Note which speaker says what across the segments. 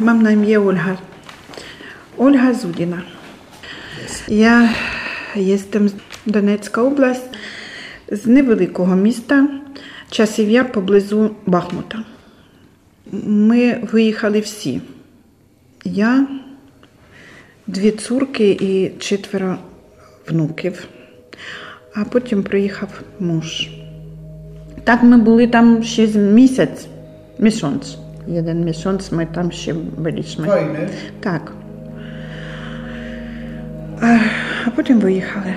Speaker 1: Mam na imię Olga. Olga Zudina. Ja jestem z Донецька область, з невеликого міста Часів'я поблизу Бахмута. Ми виїхали всі. Я, дві цурки і четверо внуків. А потім приїхав муж. Так ми були там ще з місяць, місяць. Jeden miesiąc my tam się byliśmy.
Speaker 2: Wojny?
Speaker 1: Tak. A, a potem wyjechali.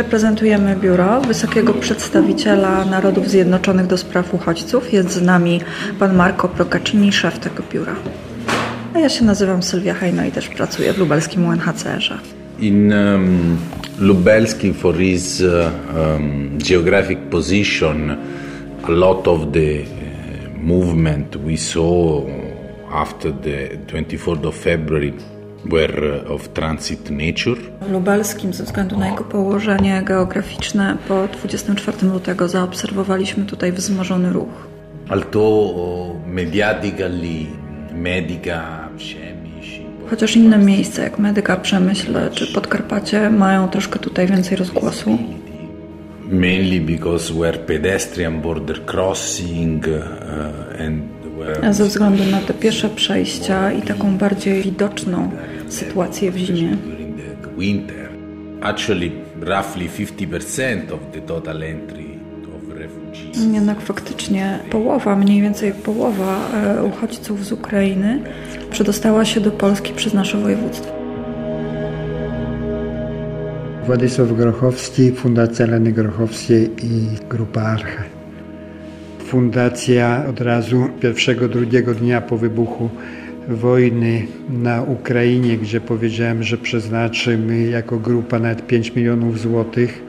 Speaker 3: Reprezentujemy biuro Wysokiego Przedstawiciela Narodów Zjednoczonych do spraw uchodźców. Jest z nami pan Marco Procaccini, szef tego biura. A ja się nazywam Sylwia Hajno i też pracuję w lubelskim UNHCR-ze.
Speaker 4: In um, Lubelski, for his um, geographic position, a lot of the uh, movement we saw after the 24th of February were of transit nature.
Speaker 3: W lubelskim, ze względu na jego położenie geograficzne, po 24 lutego zaobserwowaliśmy tutaj wzmożony ruch.
Speaker 4: Uh, mediatically, Medica,
Speaker 3: Chociaż inne miejsca, jak Medyka, Przemyśl czy Podkarpacie, mają troszkę tutaj więcej rozgłosu.
Speaker 4: mainly because were pedestrian border crossing uh, and were
Speaker 3: Ze względu na te piesze przejścia i taką bardziej widoczną sytuację w zimie.
Speaker 4: during the winter. Actually, roughly 50% of the total entry of refugees.
Speaker 3: Jednak faktycznie połowa, mniej więcej połowa e, uchodźców z Ukrainy przedostała się do Polski przez nasze województwo.
Speaker 2: Władysław Grochowski, Fundacja Leny Grochowskiej i Grupa Archa. Fundacja od razu pierwszego, drugiego dnia po wybuchu wojny na Ukrainie, gdzie powiedziałem, że przeznaczymy jako grupa nawet 5 milionów złotych.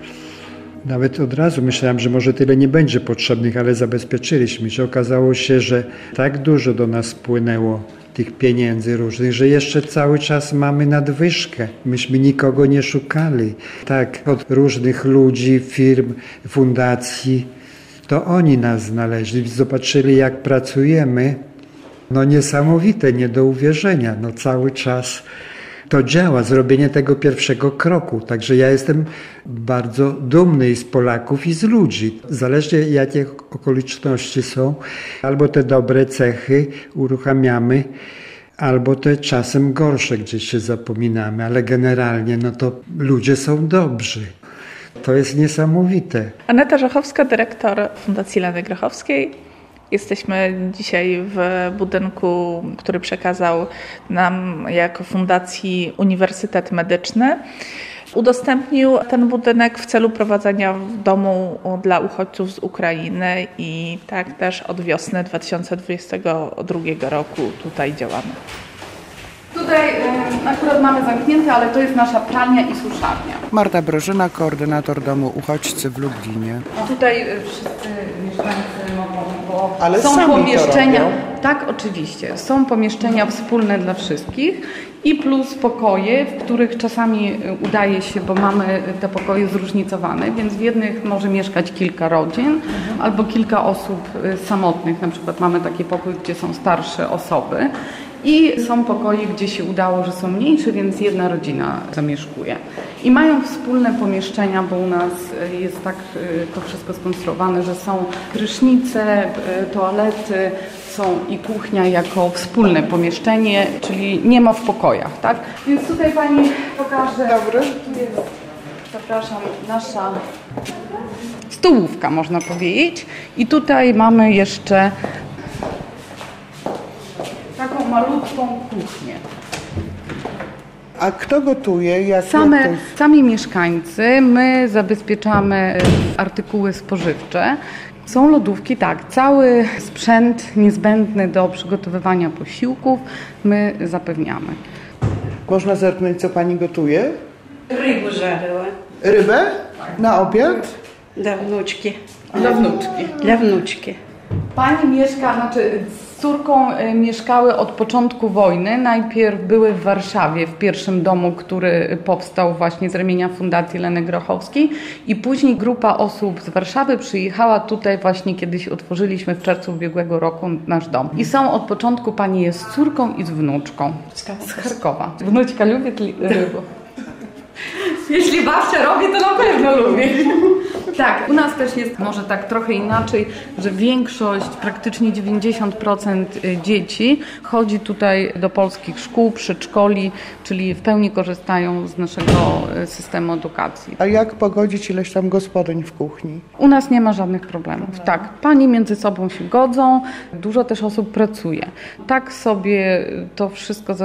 Speaker 2: Nawet od razu myślałem, że może tyle nie będzie potrzebnych, ale zabezpieczyliśmy się. Okazało się, że tak dużo do nas spłynęło tych pieniędzy różnych, że jeszcze cały czas mamy nadwyżkę. Myśmy nikogo nie szukali. Tak, od różnych ludzi, firm, fundacji, to oni nas znaleźli, zobaczyli jak pracujemy. No niesamowite, nie do uwierzenia. No cały czas to działa, zrobienie tego pierwszego kroku. Także ja jestem bardzo dumny i z Polaków, i z ludzi. Zależnie jakie okoliczności są, albo te dobre cechy uruchamiamy, albo te czasem gorsze gdzieś się zapominamy, ale generalnie no to ludzie są dobrzy. To jest niesamowite.
Speaker 5: Aneta Żachowska, dyrektor Fundacji Leny Grochowskiej. Jesteśmy dzisiaj w budynku, który przekazał nam jako fundacji Uniwersytet Medyczny. Udostępnił ten budynek w celu prowadzenia domu dla uchodźców z Ukrainy i tak też od wiosny 2022 roku tutaj działamy.
Speaker 6: Tutaj akurat mamy zamknięte, ale to jest nasza pralnia i suszarnia.
Speaker 7: Marta Brożyna, koordynator domu uchodźcy w Lublinie.
Speaker 6: A tutaj y, wszyscy mieszkańcy mogą, bo
Speaker 7: Ale
Speaker 6: są
Speaker 7: sami to
Speaker 6: pomieszczenia.
Speaker 7: robią?
Speaker 6: Tak, oczywiście. Są pomieszczenia wspólne dla wszystkich i plus pokoje, w których czasami y, udaje się, bo mamy te pokoje zróżnicowane, więc w jednych może mieszkać kilka rodzin albo kilka osób y, samotnych. Na przykład mamy taki pokój, gdzie są starsze osoby. I są pokoje, gdzie się udało, że są mniejsze, więc jedna rodzina zamieszkuje. I mają wspólne pomieszczenia, bo u nas y, jest tak y, to wszystko skonstruowane, że są prysznice, y, toalety, są i kuchnia jako wspólne pomieszczenie, czyli nie ma w pokojach, tak? Więc tutaj Pani pokaże. Dobry. Tu jest, zapraszam, nasza stołówka, można powiedzieć. I tutaj mamy jeszcze taką malutką kuchnię.
Speaker 7: A kto gotuje? Jak
Speaker 6: Same. Sami mieszkańcy, my zabezpieczamy y, artykuły spożywcze. Są lodówki, tak, cały sprzęt niezbędny do przygotowywania posiłków my zapewniamy.
Speaker 7: Można zerknąć, co pani gotuje?
Speaker 8: Ryby żarzyła.
Speaker 7: Rybę? Na obiad?
Speaker 8: Dla wnuczki.
Speaker 6: Dla wnuczki.
Speaker 8: Dla wnuczki.
Speaker 6: Pani mieszka, znaczy córką y, mieszkały od początku wojny. Najpierw były w Warszawie, w pierwszym domu, który powstał właśnie z ramienia Fundacji Leny Grochowskiej i później grupa osób z Warszawy przyjechała tutaj właśnie kiedyś otworzyliśmy w czerwcu ubiegłego roku nasz dom. I są od początku, pani jest córką i z wnuczką. Z Charkowa. Wnuczka lubi rybę. Jeśli babcia robi, to na pewno lubi. Tak, u nas też jest może tak trochę inaczej, że większość, praktycznie 90% dzieci chodzi tutaj do polskich szkół, przedszkoli, czyli w pełni korzystają z naszego systemu edukacji.
Speaker 7: A jak pogodzić ileś tam gospodyń w kuchni?
Speaker 6: U nas nie ma żadnych problemów. Tak, pani między sobą się godzą, dużo też osób pracuje. Tak sobie to wszystko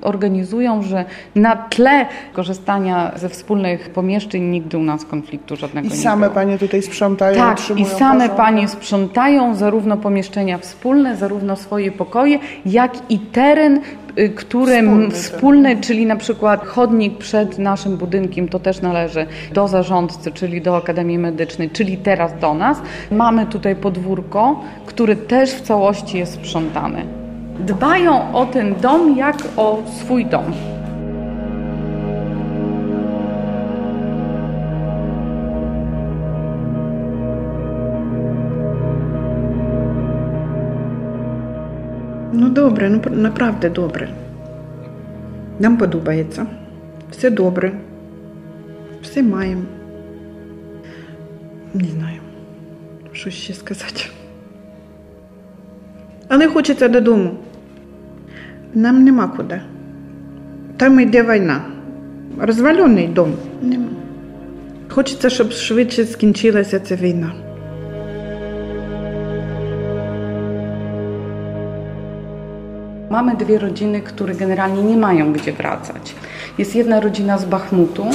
Speaker 6: organizują, że na tle korzystania ze wspólnych pomieszczeń nigdy u nas konfliktu żadnego
Speaker 7: I
Speaker 6: nie
Speaker 7: same
Speaker 6: było.
Speaker 7: panie tutaj sprzątają,
Speaker 6: Tak, i same
Speaker 7: porządek?
Speaker 6: panie sprzątają zarówno pomieszczenia wspólne, zarówno swoje pokoje, jak i teren, y, którym
Speaker 7: Wspólny
Speaker 6: wspólny, czyli na przykład chodnik przed naszym budynkiem, to też należy do zarządcy, czyli do Akademii Medycznej, czyli teraz do nas. Mamy tutaj podwórko, które też w całości jest sprzątane. Dbają o ten dom jak o swój dom.
Speaker 1: Ну добре, ну naprawdę добре. Нам подобається. Все добре. Все маємо. Не знаю, що ще сказати. Але хочеться додому. Нам нема куди. Там йде війна. Розвалений дом. Нема. Хочеться, щоб швидше скінчилася ця війна.
Speaker 6: Mamy dwie rodziny, które generalnie nie mają gdzie wracać. Jest jedna rodzina z Bachmutu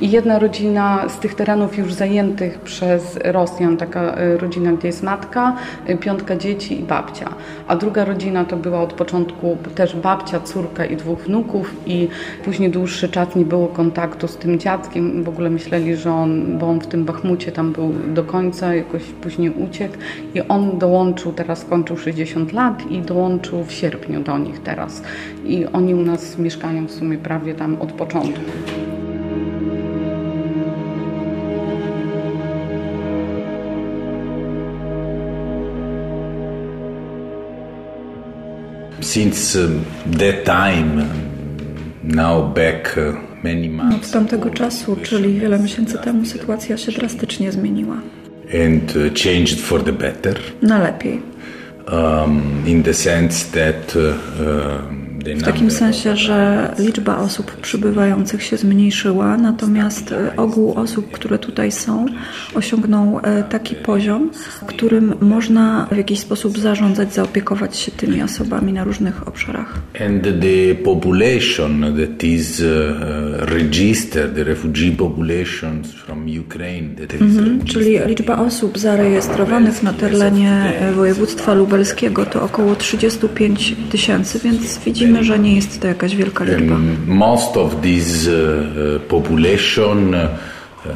Speaker 6: i jedna rodzina z tych terenów już zajętych przez Rosjan, taka y, rodzina, gdzie jest matka, y, piątka dzieci i babcia. A druga rodzina to była od początku też babcia, córka i dwóch wnuków i później dłuższy czas nie było kontaktu z tym dziadkiem. W ogóle myśleli, że on, bo on w tym Bachmucie tam był do końca, jakoś później uciekł i on dołączył, teraz skończył 60 lat i dołączył w sierpniu do nich teraz. I oni u nas mieszkają w sumie prawie tam od początku.
Speaker 4: Since um, that time, now back uh, many
Speaker 3: Od
Speaker 4: months
Speaker 3: tamtego czasu, czyli wiele miesięcy temu, sytuacja się drastycznie zmieniła.
Speaker 4: and uh, changed for the better,
Speaker 3: Na lepiej.
Speaker 4: um, in the sense that uh, um,
Speaker 3: W takim sensie, że liczba osób przybywających się zmniejszyła, natomiast e, ogół osób, które tutaj są, osiągnął e, taki poziom, którym można w jakiś sposób zarządzać, zaopiekować się tymi osobami na różnych obszarach.
Speaker 4: And the population that is uh, registered, the refugee populations from Ukraine that is
Speaker 3: Mhm, czyli liczba osób zarejestrowanych na terenie e, województwa lubelskiego to około 35 tysięcy, więc widzimy, że nie jest to jakaś wielka liczba.
Speaker 4: And most of this uh, uh, population, uh,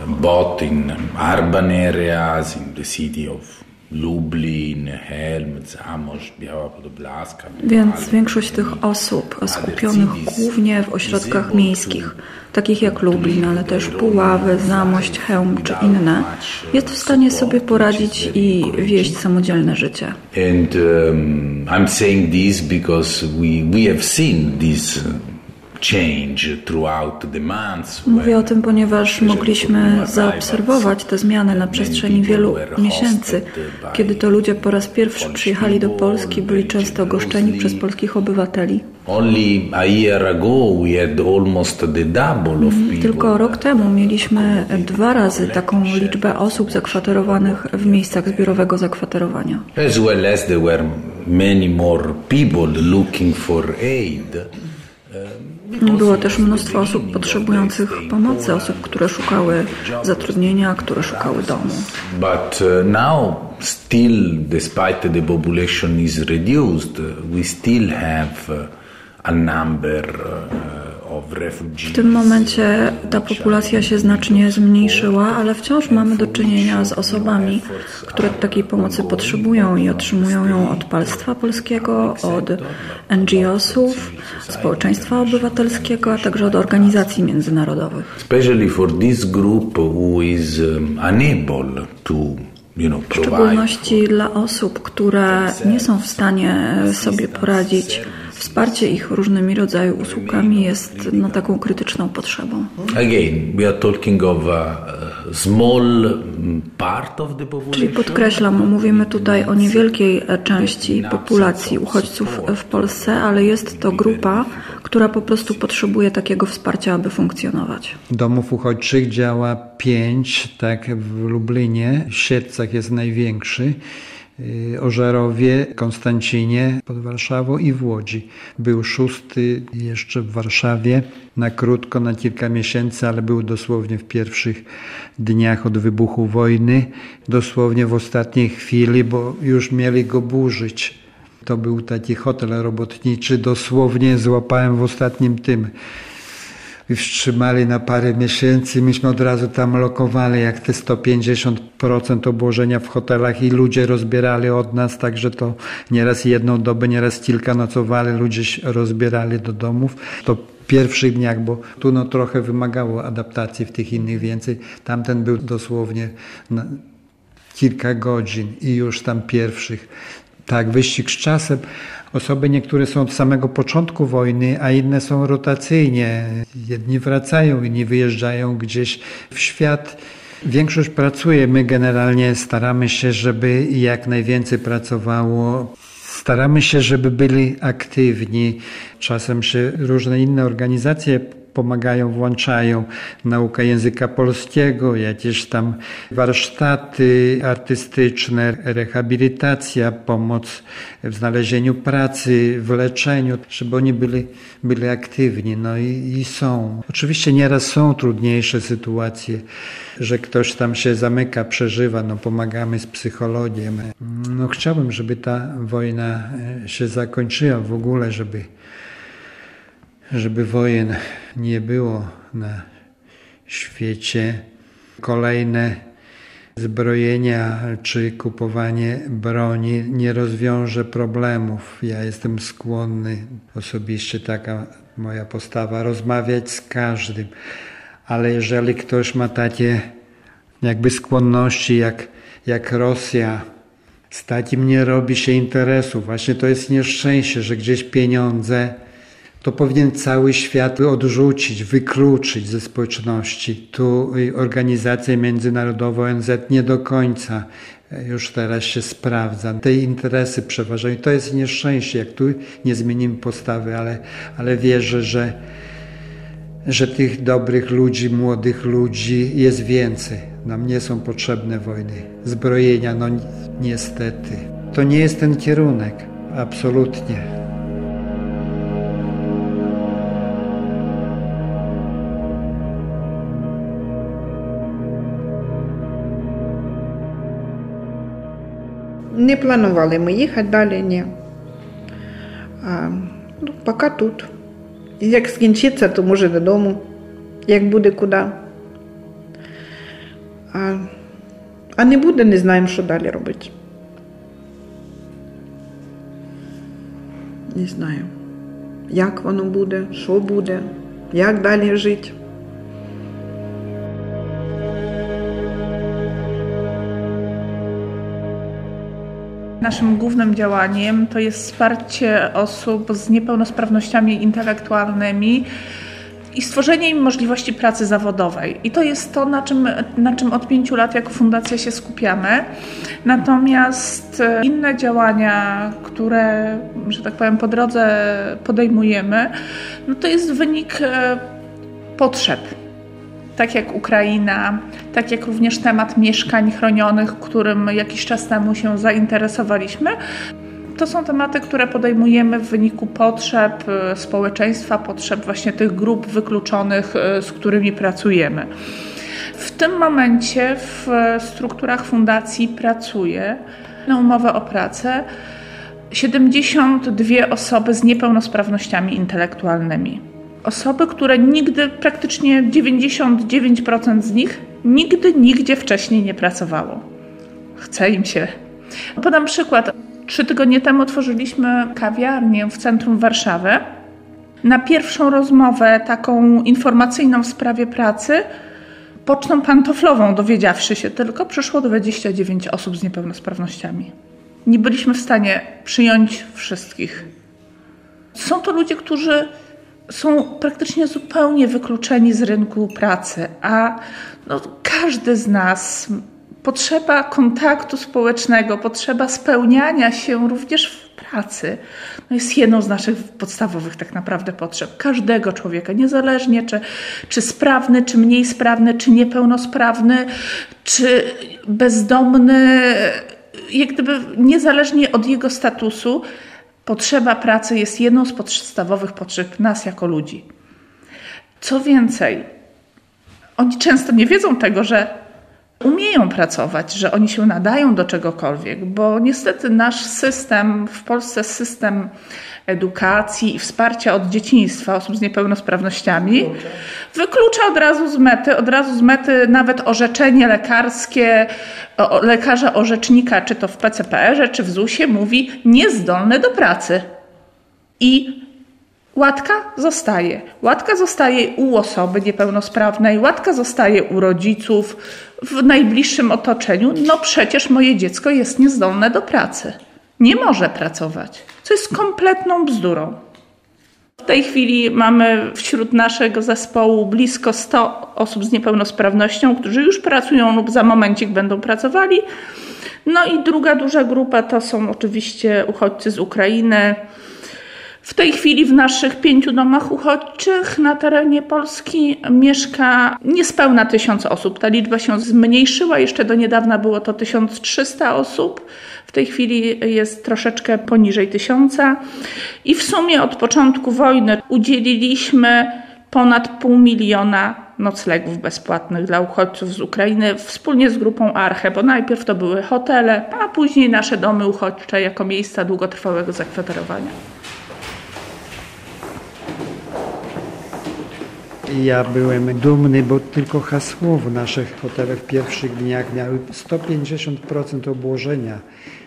Speaker 4: both in urban areas, in the city of Lublin, Helm, Zamość, Biała Podblaska.
Speaker 3: Więc większość tych osób skupionych głównie w ośrodkach miejskich, takich jak Lublin, ale też Puławy, Zamość, Chełm czy inne, jest w stanie sobie poradzić i wieść samodzielne życie.
Speaker 4: And um, I'm saying this because we, we have seen this
Speaker 3: Mówię o tym, ponieważ mogliśmy zaobserwować te zmiany na przestrzeni wielu miesięcy. Kiedy to ludzie po raz pierwszy przyjechali do Polski, byli często goszczeni przez polskich obywateli. Tylko rok temu mieliśmy dwa razy taką liczbę osób zakwaterowanych w miejscach zbiorowego zakwaterowania.
Speaker 4: As well as there were many more people looking for aid.
Speaker 3: Było też mnóstwo osób potrzebujących pomocy, osób, które szukały zatrudnienia, które szukały domu.
Speaker 4: But uh, now, still, despite the population is reduced, we still have uh, a number uh,
Speaker 3: W tym momencie ta populacja się znacznie zmniejszyła, ale wciąż mamy do czynienia z osobami, które takiej pomocy potrzebują i otrzymują ją od państwa polskiego, od NGO-sów, społeczeństwa obywatelskiego, a także od organizacji międzynarodowych.
Speaker 4: Especially for this group who is um, unable to
Speaker 3: w szczególności dla osób, które nie są w stanie sobie poradzić Wsparcie ich różnymi rodzajami usługami jest no, taką krytyczną potrzebą.
Speaker 4: Again, we are talking of a small part of the population.
Speaker 3: Czyli podkreślam, mówimy tutaj o niewielkiej części populacji uchodźców w Polsce, ale jest to grupa, która po prostu potrzebuje takiego wsparcia, aby funkcjonować.
Speaker 2: Domów uchodźczych działa pięć, tak w Lublinie, w Siedcach jest największy. Y, Ożerowie, Konstancinie pod Warszawą i w Łodzi. Był szósty jeszcze w Warszawie na krótko, na kilka miesięcy, ale był dosłownie w pierwszych dniach od wybuchu wojny, dosłownie w ostatniej chwili, bo już mieli go burzyć. To był taki hotel robotniczy, dosłownie złapałem w ostatnim tym i wstrzymali na parę miesięcy. Myśmy od razu tam lokowali, jak te 150% obłożenia w hotelach i ludzie rozbierali od nas, także to nieraz jedną dobę, nieraz kilka nocowali, ludzie rozbierali do domów. To pierwszych dniach, bo tu no trochę wymagało adaptacji w tych innych więcej. Tamten był dosłownie kilka godzin i już tam pierwszych. Tak, wyścig z czasem. Osoby niektóre są od samego początku wojny, a inne są rotacyjnie. Jedni wracają, inni wyjeżdżają gdzieś w świat. Większość pracuje. My generalnie staramy się, żeby jak najwięcej pracowało. Staramy się, żeby byli aktywni. Czasem się różne inne organizacje pomagają, włączają naukę języka polskiego, jakieś tam warsztaty artystyczne, rehabilitacja, pomoc w znalezieniu pracy, w leczeniu, żeby oni byli, byli aktywni. No i, i są. Oczywiście nieraz są trudniejsze sytuacje, że ktoś tam się zamyka, przeżywa, no pomagamy z psychologiem. No chciałbym, żeby ta wojna się zakończyła w ogóle, żeby żeby wojen nie było na świecie. Kolejne zbrojenia czy kupowanie broni nie rozwiąże problemów. Ja jestem skłonny, osobiście taka moja postawa, rozmawiać z każdym, ale jeżeli ktoś ma takie jakby skłonności jak, jak Rosja, z takim nie robi się interesu. Właśnie to jest nieszczęście, że gdzieś pieniądze to powinien cały świat odrzucić, wykluczyć ze społeczności. Tu organizacja międzynarodowa ONZ nie do końca już teraz się sprawdza. Te interesy przeważają. To jest nieszczęście, jak tu nie zmienimy postawy, ale, ale wierzę, że, że tych dobrych ludzi, młodych ludzi jest więcej. Nam nie są potrzebne wojny. Zbrojenia, no niestety. To nie jest ten kierunek. Absolutnie.
Speaker 1: Не планували ми їхати далі, ні. А, ну, Поки тут. Як скінчиться, то може додому, як буде куди. А, а не буде, не знаємо, що далі робити. Не знаю, як воно буде, що буде, як далі жити.
Speaker 5: Naszym głównym działaniem to jest wsparcie osób z niepełnosprawnościami intelektualnymi i stworzenie im możliwości pracy zawodowej. I to jest to, na czym, na czym od pięciu lat jako fundacja się skupiamy. Natomiast e, inne działania, które, że tak powiem, po drodze podejmujemy, no to jest wynik e, potrzeb tak jak Ukraina, tak jak również temat mieszkań chronionych, którym jakiś czas temu się zainteresowaliśmy. To są tematy, które podejmujemy w wyniku potrzeb e, społeczeństwa, potrzeb właśnie tych grup wykluczonych, e, z którymi pracujemy. W tym momencie w strukturach fundacji pracuje na umowę o pracę 72 osoby z niepełnosprawnościami intelektualnymi. Osoby, które nigdy, praktycznie 99% z nich, nigdy nigdzie wcześniej nie pracowało. Chce im się. Podam przykład. Trzy tygodnie temu otworzyliśmy kawiarnię w centrum Warszawy. Na pierwszą rozmowę, taką informacyjną w sprawie pracy, pocztą pantoflową, dowiedziawszy się tylko, przyszło 29 osób z niepełnosprawnościami. Nie byliśmy w stanie przyjąć wszystkich. Są to ludzie, którzy są praktycznie zupełnie wykluczeni z rynku pracy, a no, każdy z nas potrzeba kontaktu społecznego, potrzeba spełniania się również w pracy no jest jedną z naszych podstawowych tak naprawdę potrzeb. Każdego człowieka, niezależnie czy, czy sprawny, czy mniej sprawny, czy niepełnosprawny, czy bezdomny, jak gdyby niezależnie od jego statusu, potrzeba pracy jest jedną z podstawowych potrzeb nas jako ludzi. Co więcej, oni często nie wiedzą tego, że umieją pracować, że oni się nadają do czegokolwiek, bo niestety nasz system, w Polsce system edukacji i wsparcia od dzieciństwa osób z niepełnosprawnościami wyklucza od razu z mety, od razu z mety nawet orzeczenie lekarskie o, lekarza orzecznika, czy to w PCPR-ze, czy w ZUS-ie mówi niezdolny do pracy. I Łatka zostaje. Łatka zostaje u osoby niepełnosprawnej, łatka zostaje u rodziców, w najbliższym otoczeniu. No przecież moje dziecko jest niezdolne do pracy. Nie może pracować, co jest kompletną bzdurą. W tej chwili mamy wśród naszego zespołu blisko 100 osób z niepełnosprawnością, którzy już pracują lub za momencik będą pracowali. No i druga duża grupa to są oczywiście uchodźcy z Ukrainy, w tej chwili w naszych pięciu domach uchodźczych na terenie Polski mieszka niespełna tysiąc osób. Ta liczba się zmniejszyła, jeszcze do niedawna było to 1300 osób. W tej chwili jest troszeczkę poniżej tysiąca. I w sumie od początku wojny udzieliliśmy ponad pół miliona noclegów bezpłatnych dla uchodźców z Ukrainy wspólnie z grupą Arche, bo najpierw to były hotele, a później nasze domy uchodźcze jako miejsca długotrwałego zakwaterowania.
Speaker 2: Ja byłem dumny, bo tylko hasło w naszych hotelach w pierwszych dniach miały 150% obłożenia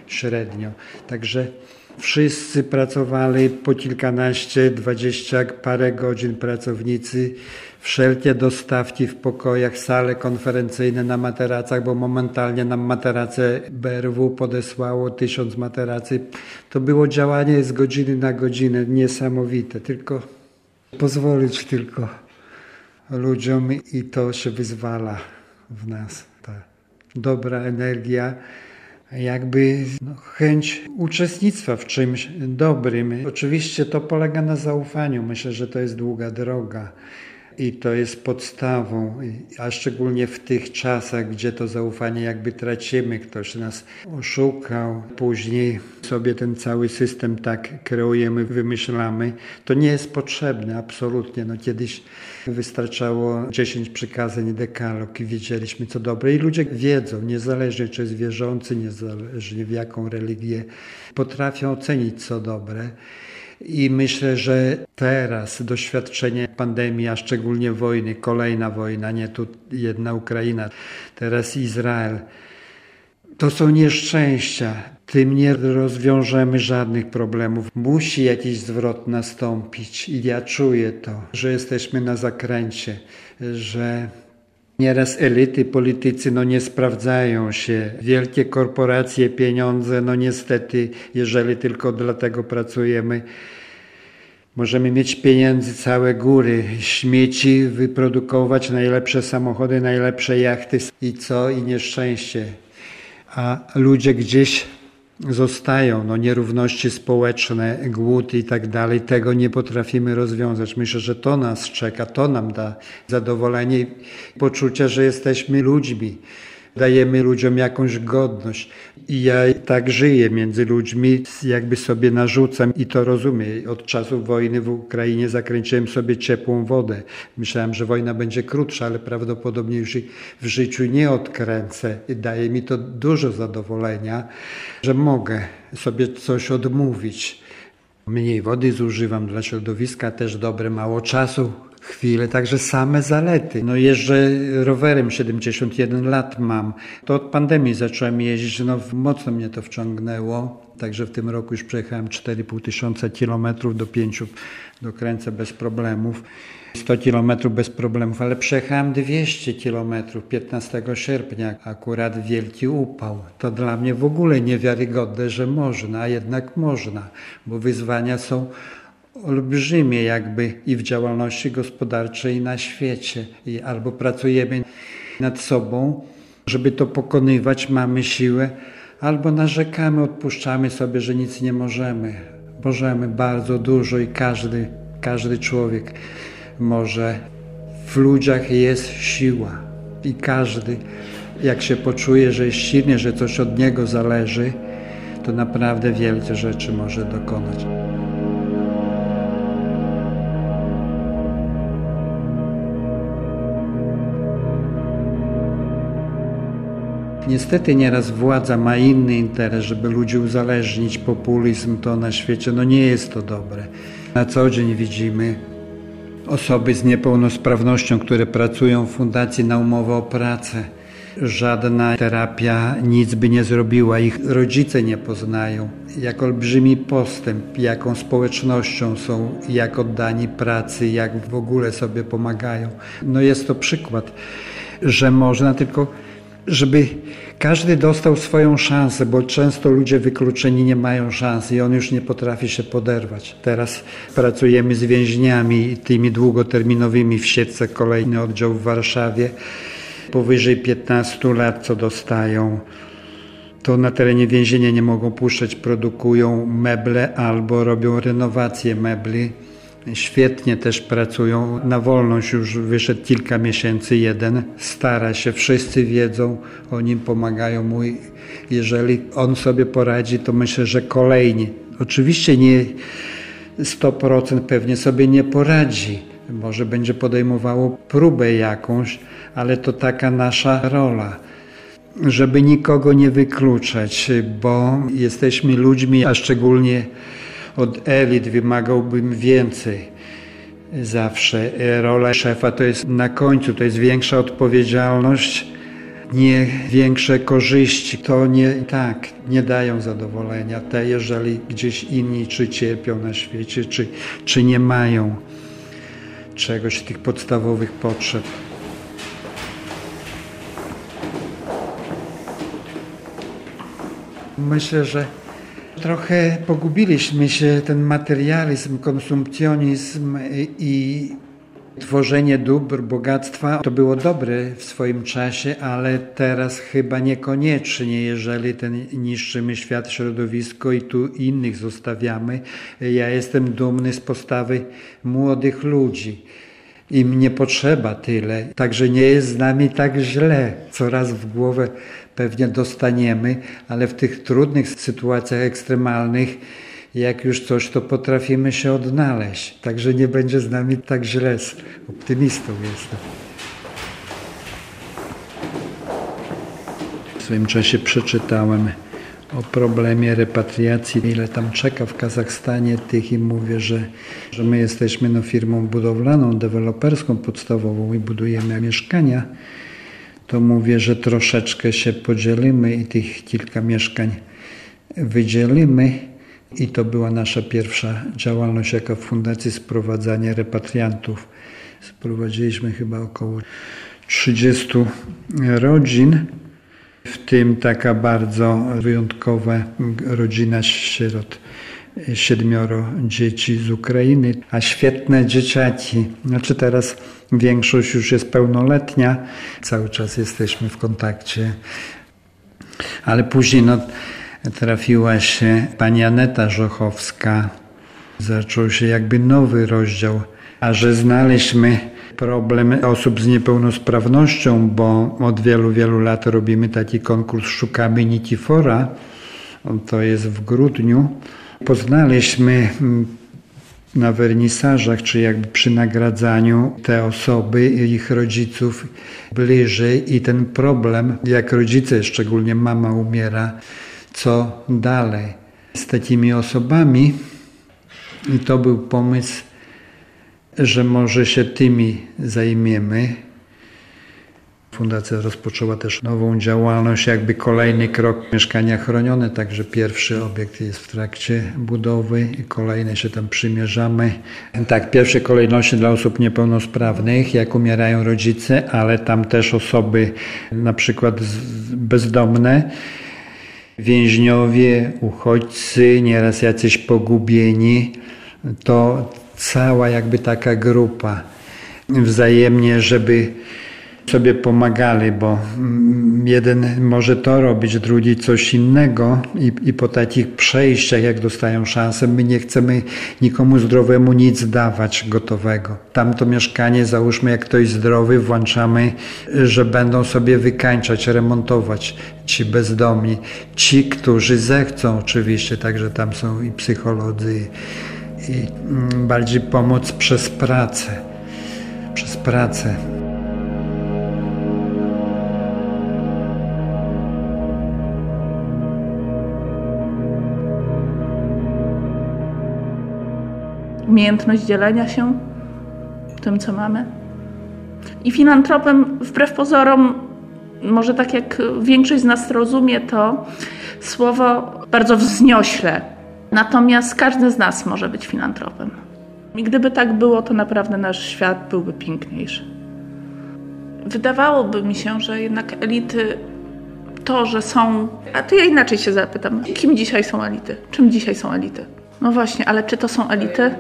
Speaker 2: średnio. Także wszyscy pracowali po kilkanaście, dwadzieścia parę godzin pracownicy, wszelkie dostawki w pokojach, sale konferencyjne na materacach, bo momentalnie nam materace BRW podesłało tysiąc materacy. To było działanie z godziny na godzinę niesamowite, tylko pozwolić tylko ludziom i to się wyzwala w nas. Ta dobra energia, jakby no, chęć uczestnictwa w czymś dobrym. Oczywiście to polega na zaufaniu. Myślę, że to jest długa droga. I to jest podstawą, a szczególnie w tych czasach, gdzie to zaufanie jakby tracimy, ktoś nas oszukał, później sobie ten cały system tak kreujemy, wymyślamy, to nie jest potrzebne absolutnie. No kiedyś wystarczało 10 przykazań dekalog i wiedzieliśmy co dobre i ludzie wiedzą, niezależnie czy jest wierzący, niezależnie w jaką religię, potrafią ocenić co dobre. I myślę, że teraz doświadczenie pandemii, a szczególnie wojny, kolejna wojna, nie tu jedna Ukraina, teraz Izrael, to są nieszczęścia. Tym nie rozwiążemy żadnych problemów. Musi jakiś zwrot nastąpić i ja czuję to, że jesteśmy na zakręcie, że Nieraz elity, politycy no nie sprawdzają się. Wielkie korporacje, pieniądze, no niestety, jeżeli tylko dlatego pracujemy, Możemy mieć pieniędzy całe góry, śmieci, wyprodukować najlepsze samochody, najlepsze jachty i co? I nieszczęście. A ludzie gdzieś zostają, no nierówności społeczne, głód i tak dalej, tego nie potrafimy rozwiązać. Myślę, że to nas czeka, to nam da zadowolenie i poczucie, że jesteśmy ludźmi. Dajemy ludziom jakąś godność. I ja tak żyję między ludźmi, jakby sobie narzucam i to rozumiem. Od czasu wojny w Ukrainie zakręciłem sobie ciepłą wodę. Myślałem, że wojna będzie krótsza, ale prawdopodobnie już w życiu nie odkręcę. I daje mi to dużo zadowolenia, że mogę sobie coś odmówić. Mniej wody zużywam dla środowiska, też dobre, mało czasu, chwile, także same zalety. No jeżdżę rowerem, 71 lat mam. To od pandemii zacząłem jeździć, no mocno mnie to wciągnęło. Także w tym roku już przejechałem 4,5 tysiąca kilometrów do 5 dokręcę bez problemów. 100 kilometrów bez problemów, ale przejechałem 200 kilometrów 15 sierpnia, akurat wielki upał. To dla mnie w ogóle niewiarygodne, że można, a jednak można, bo wyzwania są olbrzymie jakby i w działalności gospodarczej na świecie. I albo pracujemy nad sobą, żeby to pokonywać, mamy siłę, albo narzekamy, odpuszczamy sobie, że nic nie możemy. Możemy bardzo dużo i każdy, każdy człowiek może. W ludziach jest siła i każdy, jak się poczuje, że jest silny, że coś od niego zależy, to naprawdę wielkie rzeczy może dokonać. Niestety nieraz władza ma inny interes, żeby ludzi uzależnić, populizm to na świecie, no nie jest to dobre. Na co dzień widzimy osoby z niepełnosprawnością, które pracują w fundacji na umowę o pracę. Żadna terapia nic by nie zrobiła, ich rodzice nie poznają. Jak olbrzymi postęp, jaką społecznością są, jak oddani pracy, jak w ogóle sobie pomagają. No jest to przykład, że można tylko żeby każdy dostał swoją szansę, bo często ludzie wykluczeni nie mają szansy i on już nie potrafi się poderwać. Teraz pracujemy z więźniami tymi długoterminowymi w siedce, kolejny oddział w Warszawie, powyżej 15 lat, co dostają. To na terenie więzienia nie mogą puszczać, produkują meble albo robią renowację mebli Świetnie też pracują. Na wolność już wyszedł kilka miesięcy jeden. Stara się, wszyscy wiedzą, o nim pomagają mu. Jeżeli on sobie poradzi, to myślę, że kolejni. Oczywiście nie 100% pewnie sobie nie poradzi. Może będzie podejmowało próbę jakąś, ale to taka nasza rola żeby nikogo nie wykluczać, bo jesteśmy ludźmi, a szczególnie od elit wymagałbym więcej. Zawsze rola szefa to jest na końcu, to jest większa odpowiedzialność, nie większe korzyści. To nie tak, nie dają zadowolenia. Te, jeżeli gdzieś inni czy cierpią na świecie, czy, czy nie mają czegoś, tych podstawowych potrzeb. Myślę, że Trochę pogubiliśmy się, ten materializm, konsumpcjonizm i tworzenie dóbr, bogactwa. To było dobre w swoim czasie, ale teraz chyba niekoniecznie, jeżeli ten niszczymy świat, środowisko i tu innych zostawiamy. Ja jestem dumny z postawy młodych ludzi. Im nie potrzeba tyle, także nie jest z nami tak źle. Coraz w głowę pewnie dostaniemy, ale w tych trudnych sytuacjach ekstremalnych, jak już coś, to potrafimy się odnaleźć. Także nie będzie z nami tak źle. Optymistą jestem. W swoim czasie przeczytałem o problemie repatriacji, ile tam czeka w Kazachstanie tych i mówię, że, że my jesteśmy no, firmą budowlaną, deweloperską podstawową i budujemy mieszkania to mówię, że troszeczkę się podzielimy i tych kilka mieszkań wydzielimy. I to była nasza pierwsza działalność jako fundacji sprowadzania repatriantów. Sprowadziliśmy chyba około 30 rodzin, w tym taka bardzo wyjątkowa rodzina sierot siedmioro dzieci z Ukrainy, a świetne dzieciaki. Znaczy teraz większość już jest pełnoletnia, cały czas jesteśmy w kontakcie. Ale później no, trafiła się pani Aneta Żochowska. Zaczął się jakby nowy rozdział, a że znaleźliśmy problem osób z niepełnosprawnością, bo od wielu, wielu lat robimy taki konkurs Szukamy Nitifora. To jest w grudniu Poznaliśmy mm, na wernisażach, czy jakby przy nagradzaniu te osoby ich rodziców bliżej i ten problem, jak rodzice, szczególnie mama umiera, co dalej z takimi osobami. I to był pomysł, że może się tymi zajmiemy. Fundacja rozpoczęła też nową działalność, jakby kolejny krok mieszkania chronione, także pierwszy obiekt jest w trakcie budowy i kolejne się tam przymierzamy. Tak, w pierwszej kolejności dla osób niepełnosprawnych, jak umierają rodzice, ale tam też osoby na przykład bezdomne, więźniowie, uchodźcy, nieraz jacyś pogubieni. To cała jakby taka grupa wzajemnie, żeby sobie pomagali, bo mm, jeden może to robić, drugi coś innego i, i po takich przejściach, jak dostają szansę, my nie chcemy nikomu zdrowemu nic dawać gotowego. Tamto mieszkanie, załóżmy, jak ktoś zdrowy, włączamy, że będą sobie wykańczać, remontować ci bezdomni, ci, którzy zechcą oczywiście, także tam są i psycholodzy, i, i mm, bardziej pomoc przez pracę, przez pracę.
Speaker 5: Umiejętność dzielenia się tym, co mamy. I filantropem, wbrew pozorom, może tak jak większość z nas rozumie to słowo bardzo wzniośle. Natomiast każdy z nas może być filantropem. I gdyby tak było, to naprawdę nasz świat byłby piękniejszy. Wydawałoby mi się, że jednak elity, to, że są. A to ja inaczej się zapytam. Kim dzisiaj są elity? Czym dzisiaj są elity? No właśnie, ale czy to są elity?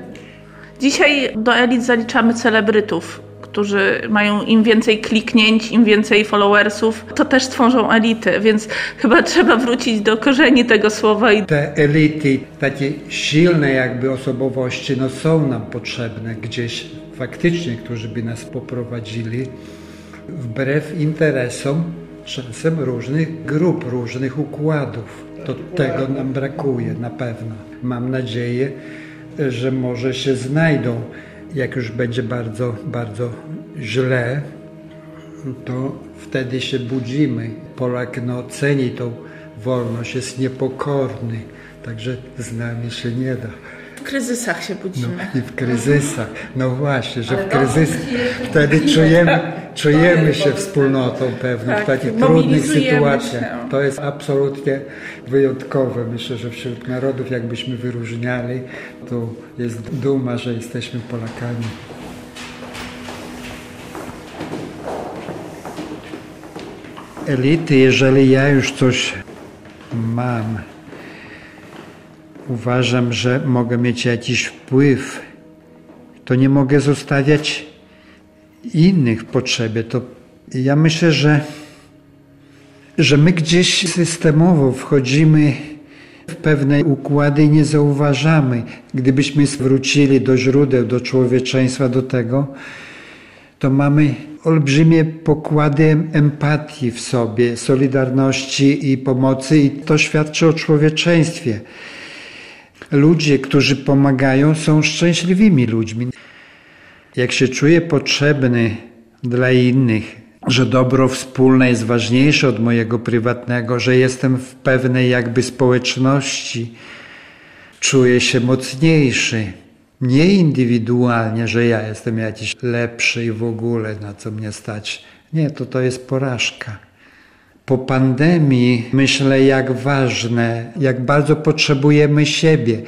Speaker 5: Dzisiaj do elit zaliczamy celebrytów, którzy mają im więcej kliknięć, im więcej followersów, to też tworzą elity, więc chyba trzeba wrócić do korzeni tego słowa. I...
Speaker 2: Te elity, takie silne jakby osobowości, no są nam potrzebne gdzieś faktycznie, którzy by nas poprowadzili wbrew interesom czasem różnych grup, różnych układów. To tego nam brakuje na pewno. Mam nadzieję, że może się znajdą. Jak już będzie bardzo, bardzo źle, to wtedy się budzimy. Polak no, ceni tą wolność, jest niepokorny, także z nami się nie da.
Speaker 5: W kryzysach się budzimy.
Speaker 2: No, I w kryzysach. No właśnie, że w kryzysach wtedy czujemy, czujemy się wspólnotą pewną tak, w takich trudnych sytuacjach. Się. To jest absolutnie wyjątkowe. Myślę, że wśród narodów jakbyśmy wyróżniali, to jest duma, że jesteśmy Polakami. Elity, jeżeli ja już coś mam, uważam, że mogę mieć jakiś wpływ, to nie mogę zostawiać innych w potrzebie. To ja myślę, że, że my gdzieś systemowo wchodzimy w pewne układy i nie zauważamy. Gdybyśmy wrócili do źródeł, do człowieczeństwa, do tego, to mamy olbrzymie pokłady empatii w sobie, solidarności i pomocy, i to świadczy o człowieczeństwie ludzie, którzy pomagają, są szczęśliwymi ludźmi. Jak się czuję potrzebny dla innych, że dobro wspólne jest ważniejsze od mojego prywatnego, że jestem w pewnej jakby społeczności, czuję się mocniejszy. Nie indywidualnie, że ja jestem jakiś lepszy i w ogóle na co mnie stać. Nie, to to jest porażka po pandemii myślę, jak ważne, jak bardzo potrzebujemy siebie.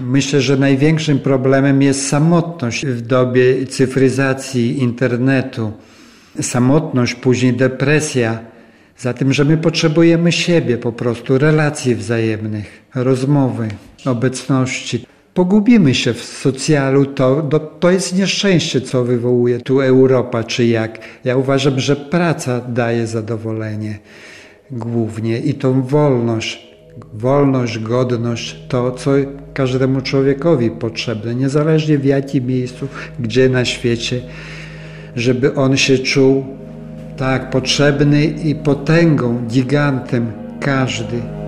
Speaker 2: Myślę, że największym problemem jest samotność w dobie cyfryzacji internetu. Samotność, później depresja. Za tym, że my potrzebujemy siebie, po prostu relacji wzajemnych, rozmowy, obecności. Pogubimy się w socjalu, to, to, to jest nieszczęście, co wywołuje tu Europa, czy jak. Ja uważam, że praca daje zadowolenie głównie i tą wolność, wolność, godność, to co każdemu człowiekowi potrzebne, niezależnie w jakim miejscu, gdzie na świecie, żeby on się czuł tak potrzebny i potęgą, gigantem każdy.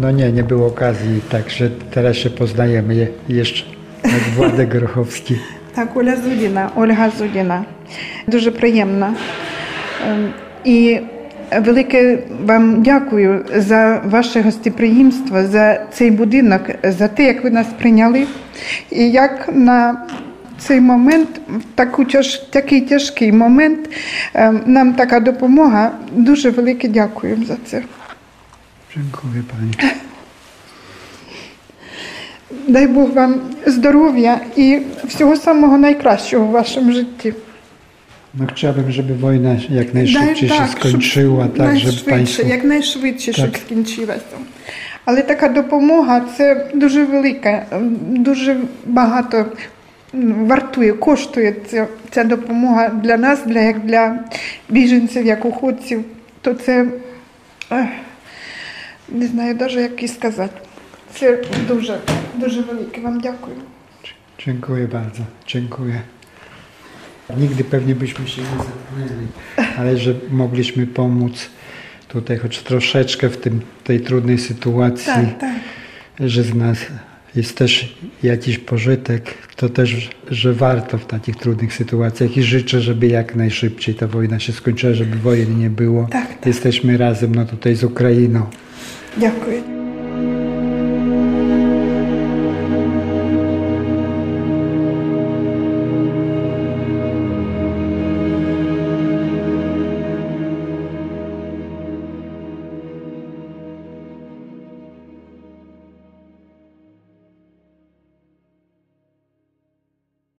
Speaker 2: No nie, nie było okazji, także teraz się poznajemy jeszcze jak Władek Grochowski.
Speaker 1: Так, Оля Зудіна, Ольга Зудіна. Дуже приємно. Ем, І велике вам дякую за ваше гостеприємство, за цей будинок, за те, як ви нас прийняли. І як на цей момент, таку тяж, такий тяжкий момент, нам така допомога. Дуже велике дякую за це.
Speaker 2: Dziękuję Pani.
Speaker 1: Дай Бог вам здоров'я і всього самого найкращого в вашому житті.
Speaker 2: No chciałbym, żeby wojna jak najszybciej
Speaker 1: Дай
Speaker 2: się skończyła,
Speaker 1: щоб
Speaker 2: tak, żeby
Speaker 1: найшвидше,
Speaker 2: Państwo...
Speaker 1: якнайшвидше, щоб
Speaker 2: Так.
Speaker 1: скінчилася. Але така допомога це дуже велика, дуже багато м, вартує, коштує ця, ця допомога для нас, для, як для біженців, як уходців. То це ех, не знаю навіть, як і сказати. Це дуже, дуже велике. Вам дякую.
Speaker 2: Dziękuję bardzo, dziękuję. Nigdy pewnie byśmy się nie zamknęli, ale że mogliśmy pomóc tutaj choć troszeczkę w tym, tej trudnej sytuacji,
Speaker 1: Tak, tak.
Speaker 2: że z nas jest też jakiś pożytek, to też, że warto w takich trudnych sytuacjach i życzę, żeby jak najszybciej ta wojna się skończyła, żeby wojen nie było.
Speaker 1: Tak, tak.
Speaker 2: Jesteśmy razem no tutaj z Ukrainą.
Speaker 1: Дякую.